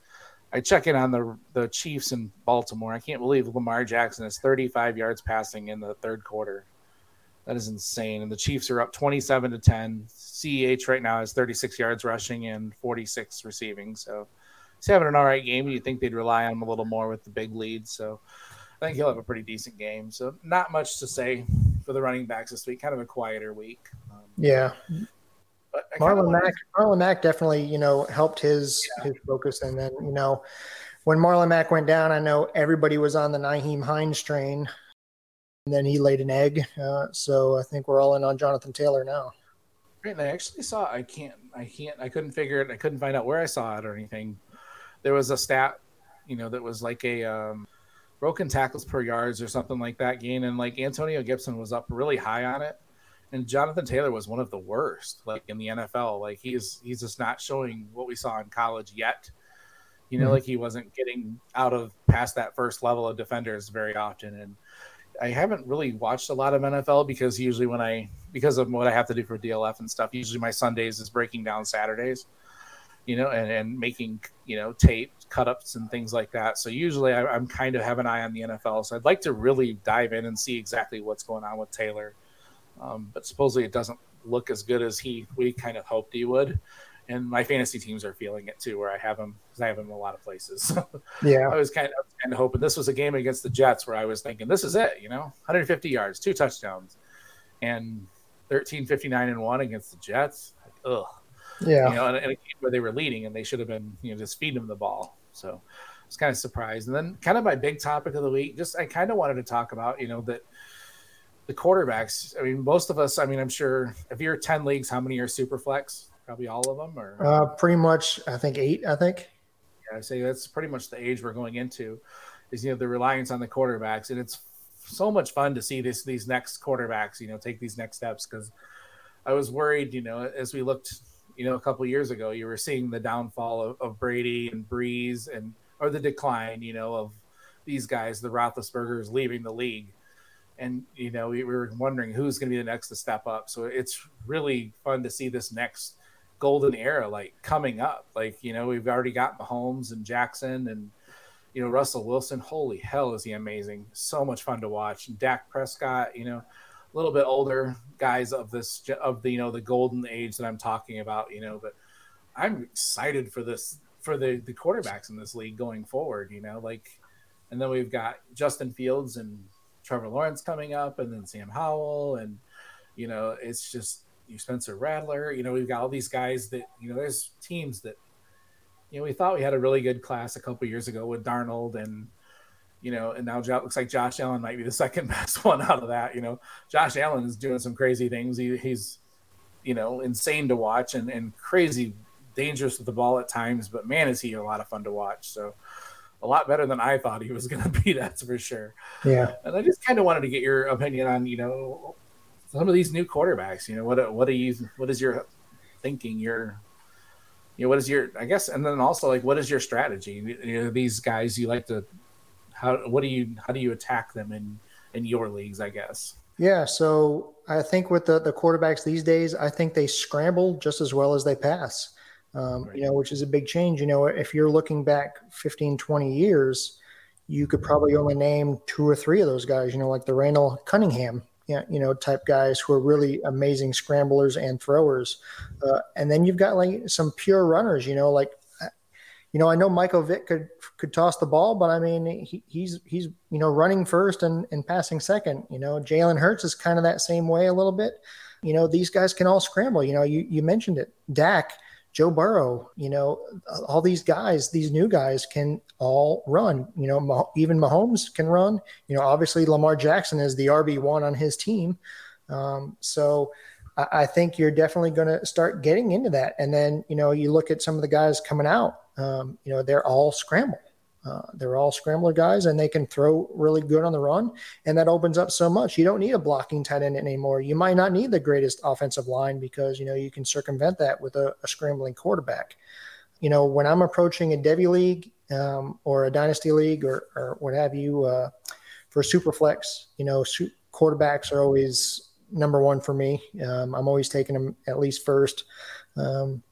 I check in on the the Chiefs in Baltimore, I can't believe Lamar Jackson is 35 yards passing in the third quarter. That is insane. And the Chiefs are up 27 to 10. CEH right now has 36 yards rushing and 46 receiving. So he's having an all right game. You think they'd rely on him a little more with the big lead. So I think he'll have a pretty decent game. So not much to say for the running backs this week. Kind of a quieter week. Um, yeah. Marlon Mack. Marlon Mack definitely, you know, helped his yeah. his focus. And then, you know, when Marlon Mack went down, I know everybody was on the Nyheim Hines train. And then he laid an egg. Uh, so I think we're all in on Jonathan Taylor now. Right, and I actually saw. I can't. I can't. I couldn't figure it. I couldn't find out where I saw it or anything. There was a stat, you know, that was like a um, broken tackles per yards or something like that gain. And like Antonio Gibson was up really high on it. And Jonathan Taylor was one of the worst, like in the NFL. Like he's he's just not showing what we saw in college yet. You know, mm-hmm. like he wasn't getting out of past that first level of defenders very often. And I haven't really watched a lot of NFL because usually when I because of what I have to do for DLF and stuff, usually my Sundays is breaking down Saturdays you know, and, and making, you know, tape cut ups and things like that. So usually I, am kind of have an eye on the NFL. So I'd like to really dive in and see exactly what's going on with Taylor. Um, but supposedly it doesn't look as good as he we kind of hoped he would. And my fantasy teams are feeling it too, where I have him because I have him in a lot of places. [LAUGHS] yeah, I was kind of, kind of hoping this was a game against the Jets where I was thinking this is it, you know, 150 yards, two touchdowns, and 13, 59 and one against the Jets. Like, ugh, yeah. You know, in, in a game where they were leading and they should have been, you know, just feeding them the ball. So I was kind of surprised. And then kind of my big topic of the week, just I kind of wanted to talk about, you know, that the quarterbacks. I mean, most of us, I mean, I'm sure if you're 10 leagues, how many are super flex? Probably all of them or uh, pretty much, I think eight, I think. Yeah, I say that's pretty much the age we're going into is, you know, the reliance on the quarterbacks. And it's so much fun to see this, these next quarterbacks, you know, take these next steps. Cause I was worried, you know, as we looked you know, a couple years ago, you were seeing the downfall of, of, Brady and Brees and or the decline, you know, of these guys, the Roethlisbergers leaving the league, and you know, we were wondering who's going to be the next to step up. So it's really fun to see this next golden era like coming up. Like you know, we've already got Mahomes and Jackson and you know Russell Wilson. Holy hell, is he amazing! So much fun to watch. And Dak Prescott, you know a little bit older guys of this of the you know the golden age that I'm talking about, you know, but I'm excited for this for the the quarterbacks in this league going forward, you know, like and then we've got Justin Fields and Trevor Lawrence coming up and then Sam Howell and you know, it's just you Spencer Rattler, you know, we've got all these guys that, you know, there's teams that you know, we thought we had a really good class a couple years ago with Darnold and you know, and now looks like Josh Allen might be the [LAUGHS] second best one out of that. You know, Josh Allen is doing some crazy things. He, he's, you know, insane to watch and, and crazy dangerous with the ball at times, but man, is he a lot of fun to watch. So a lot better than I thought he was going to be. [LAUGHS] That's for sure. Yeah. And I just kind of wanted to get your opinion on, you know, some of these new quarterbacks, you know, what, what are you, what is your thinking? Your, you know, what is your, I guess, and then also like, what is your strategy? You know, these guys you like to how what do you how do you attack them in in your leagues? I guess. Yeah, so I think with the the quarterbacks these days, I think they scramble just as well as they pass. Um. You know, which is a big change. You know, if you're looking back 15, 20 years, you could probably only name two or three of those guys. You know, like the Randall Cunningham you know type guys who are really amazing scramblers and throwers uh, and then you've got like some pure runners you know like you know, I know Michael Vick could could toss the ball, but I mean, he, he's he's you know running first and, and passing second. You know, Jalen Hurts is kind of that same way a little bit. You know, these guys can all scramble. You know, you, you mentioned it. Dak, Joe Burrow, you know, all these guys, these new guys can all run. You know, even Mahomes can run. You know, obviously Lamar Jackson is the RB1 on his team. Um, so I, I, think you're definitely going to start getting into that. And then, you know, you look at some of the guys coming out, um, you know, they're all scramble. Uh, they're all scrambler guys and they can throw really good on the run. And that opens up so much. You don't need a blocking tight end anymore. You might not need the greatest offensive line because, you know, you can circumvent that with a, a scrambling quarterback. You know, when I'm approaching a Devy league um, or a dynasty league or, or what have you uh, for Superflex, you know, su- quarterbacks are always number one for me. Um, I'm always taking them at least first. Um,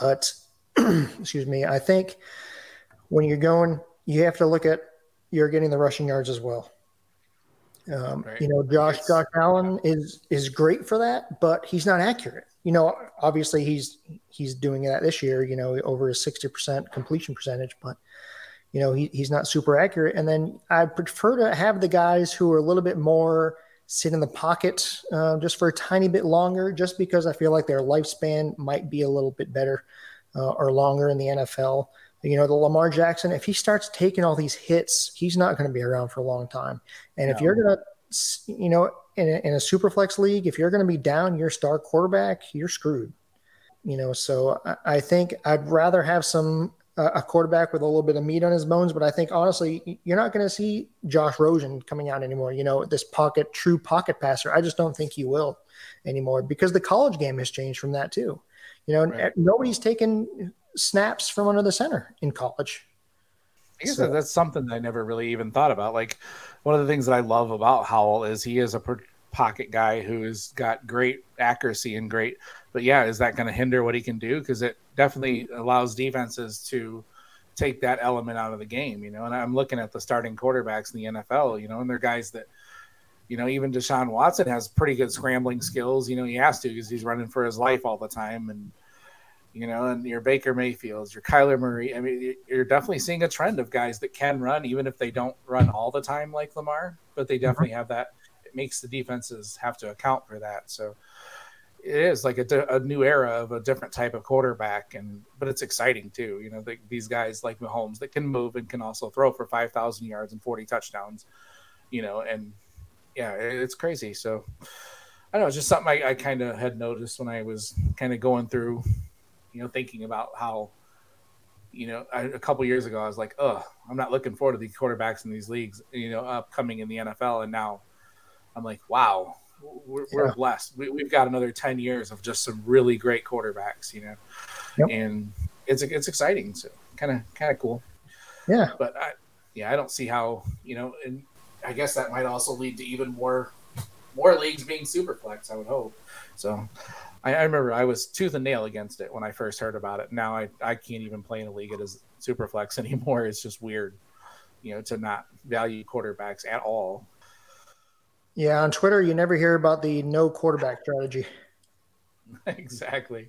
but, [CLEARS THROAT] excuse me, I think – when you're going, you have to look at you're getting the rushing yards as well. Um, right. You know, Josh Josh Allen is is great for that, but he's not accurate. You know, obviously he's he's doing that this year. You know, over a sixty percent completion percentage, but you know he, he's not super accurate. And then I prefer to have the guys who are a little bit more sit in the pocket uh, just for a tiny bit longer, just because I feel like their lifespan might be a little bit better uh, or longer in the NFL. You know, the Lamar Jackson, if he starts taking all these hits, he's not going to be around for a long time. And no. if you're going to, you know, in a, in a super flex league, if you're going to be down your star quarterback, you're screwed. You know, so I, I think I'd rather have some uh, a quarterback with a little bit of meat on his bones. But I think honestly, you're not going to see Josh Rosen coming out anymore. You know, this pocket true pocket passer. I just don't think he will anymore because the college game has changed from that too. You know, right. nobody's taken snaps from under the center in college. I guess so. that's something that I never really even thought about. Like one of the things that I love about Howell is he is a pocket guy who has got great accuracy and great. But yeah, is that going to hinder what he can do? Because it definitely allows defenses to take that element out of the game. You know, and I'm looking at the starting quarterbacks in the NFL. You know, and they're guys that. You know, even Deshaun Watson has pretty good scrambling skills. You know, he has to because he's running for his life all the time, and you know, and your Baker Mayfields, your Kyler Murray. I mean, you're definitely seeing a trend of guys that can run, even if they don't run all the time like Lamar, but they definitely mm-hmm. have that. It makes the defenses have to account for that. So it is like a, a new era of a different type of quarterback, and but it's exciting too. You know, the, these guys like Mahomes that can move and can also throw for five thousand yards and forty touchdowns. You know, and yeah, it's crazy. So I don't know, it's just something I, I kind of had noticed when I was kind of going through you know, thinking about how, you know, I, a couple years ago I was like, oh, I'm not looking forward to the quarterbacks in these leagues, you know, upcoming in the NFL, and now I'm like, wow, we're, we're yeah. blessed. We, have got another ten years of just some really great quarterbacks, you know, yep. and it's it's exciting. So kind of kind of cool. Yeah, but I, yeah, I don't see how you know, and I guess that might also lead to even more more leagues being super flex. I would hope. So I, I, remember I was tooth and nail against it when I first heard about it. Now I, I can't even play in a league as Superflex [LAUGHS] anymore. It's just weird, you know, to not value quarterbacks at all. Yeah, on Twitter you never hear about the no quarterback [LAUGHS] strategy. exactly.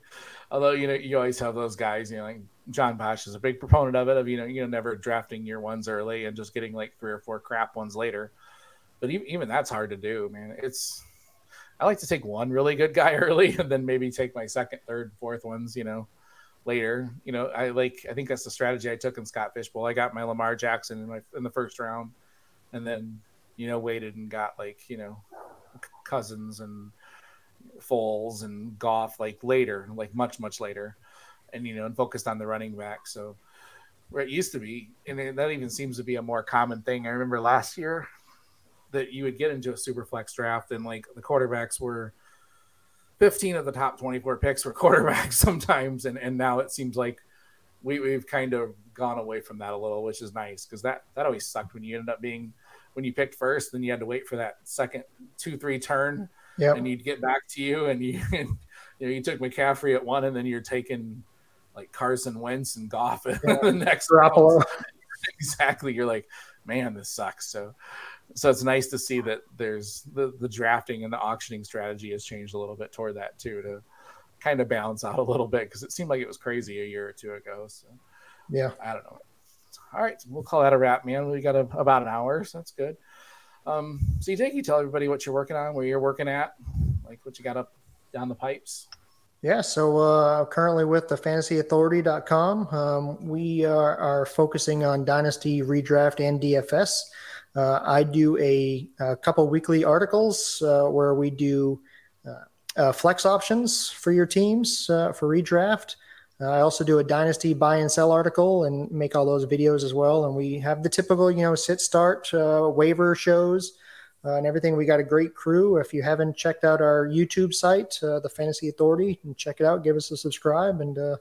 Although you know you always have those guys, you know, like John Bosch is a big proponent of it, of you know, you know, never drafting your ones early and just getting like three or four crap ones later. But even, even that's hard to do, man. It's I like to take one really good guy [LAUGHS] early and then maybe take my second, third, fourth ones, you know, later. You know, I like I think that's the strategy I took in Scott Fish Bowl. I got my Lamar Jackson in my in the first round and then, you know, waited and got like, you know, Cousins and Foles and Goff like later, like much, much later. And you know, and focused on the running back. So where it used to be, and that even seems to be a more common thing. I remember last year that you would get into a super flex draft and like the quarterbacks were 15 of the top 24 picks were [LAUGHS] quarterbacks sometimes and and now it seems like we, we've kind of gone away from that a little which is nice because that that always sucked when you ended up being when you picked first then you had to wait for that second two three turn yep. and you'd get back to you and you [LAUGHS] and, you know you took McCaffrey at one and then you're taking like Carson Wentz and Goff [LAUGHS] yeah. the next exactly you're like man this sucks so so it's nice to see that there's the the drafting and the auctioning strategy has changed a little bit toward that too to kind of balance out a little bit because it seemed like it was crazy a year or two ago. So yeah, I don't know. All right, we'll call that a wrap, man. We got a, about an hour, so that's good. Um, so you take you tell everybody what you're working on, where you're working at, Like what you got up down the pipes? Yeah, so uh, currently with the fantasyauthority.com, um, we are, are, focusing on Dynasty, Redraft, and DFS. Uh, I do a, a, couple weekly articles uh, where we do uh, uh, flex options for your teams uh, for redraft. I also do a Dynasty buy and sell article and make all those videos as well. And we have the typical, you know, sit start waiver shows uh, and everything. We got a great crew. If you haven't checked out our YouTube site, uh, the Fantasy Authority, and check it out, give us a subscribe. And uh,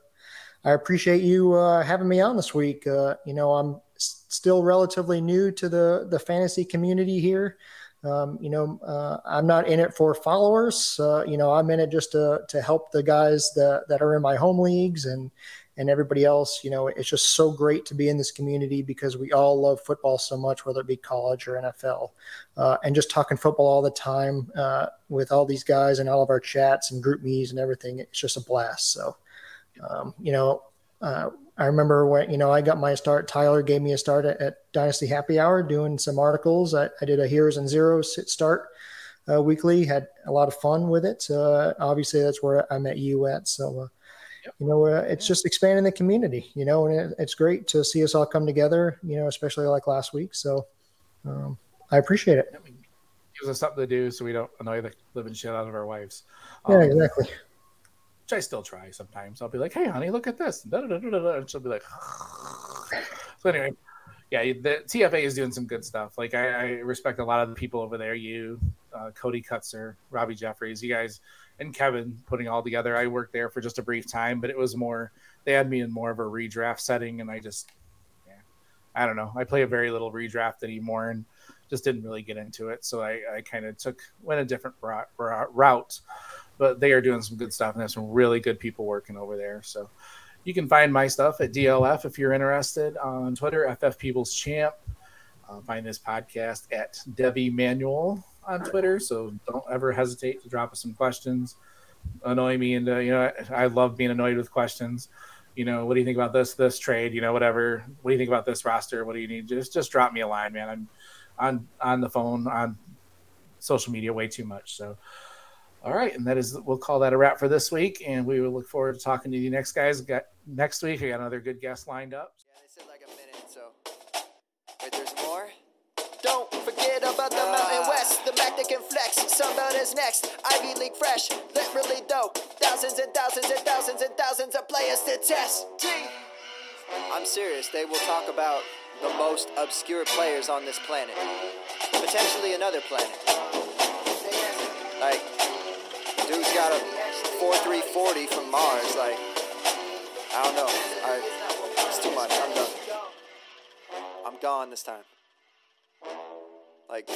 I appreciate you uh, having me on this week. Uh, you know, I'm still relatively new to the the fantasy community here. Um, you know, uh, I'm not in it for followers. you know, I'm in it just to to help the guys that that are in my home leagues and and everybody else. You know, it's just so great to be in this community because we all love football so much, whether it be college or NFL, uh, and just talking football all the time uh, with all these guys and all of our chats and GroupMe's and everything. It's just a blast. So, um, you know, uh, I remember when you know I got my start. Tyler gave me a start at, at Dynasty Happy Hour, doing some articles. I, I did a heroes and zeros sit start uh, weekly. Had a lot of fun with it. Uh, obviously, that's where I met you at. So uh, you know, uh, it's just expanding the community, you know, and it, it's great to see us all come together, you know, especially like last week. So um, I appreciate it. it. Gives us something to do so we don't annoy the living shit out of our wives. Um, yeah, exactly. Which I still try sometimes. I'll be like, hey, honey, look at this. And she'll be like, [LAUGHS] so anyway, yeah, the TFA is doing some good stuff. Like I, I respect a lot of the people over there. You, uh, Cody Cutzer, Robbie Jeffries, you guys and Kevin putting all together. I worked there for just a brief time, but it was more they had me in more of a redraft setting, and I just yeah, I don't know. I play a very little redraft anymore, and just didn't really get into it. So I, I kind of took went a different route. But they are doing some good stuff, and have some really good people working over there. So you can find my stuff at DLF if you're interested on Twitter, FF People's Champ. Uh, find this podcast at Devy Manual on Twitter, so don't ever hesitate to drop us some questions. Annoy me, and you know I love being annoyed with questions. You know, what do you think about this this trade? You know, whatever. What do you think about this roster? What do you need? Just just drop me a line, man. I'm on on the phone on social media way too much. So, all right, and that is we'll call that a wrap for this week, and we will look forward to talking to you next guys. Got next week. We got another good guest lined up. Yeah, they said like a minute. So, wait, there's more. Don't forget about the Mountain West, the Mac that can flex. Sunbelt is next. Ivy League fresh, literally dope. Thousands and thousands and thousands and thousands of players to test. T. I'm serious. They will talk about the most obscure players on this planet, potentially another planet. Like, dude's got a 4.340 from Mars. Like, I don't know. I, it's too much. I'm done. I'm gone this time. Like,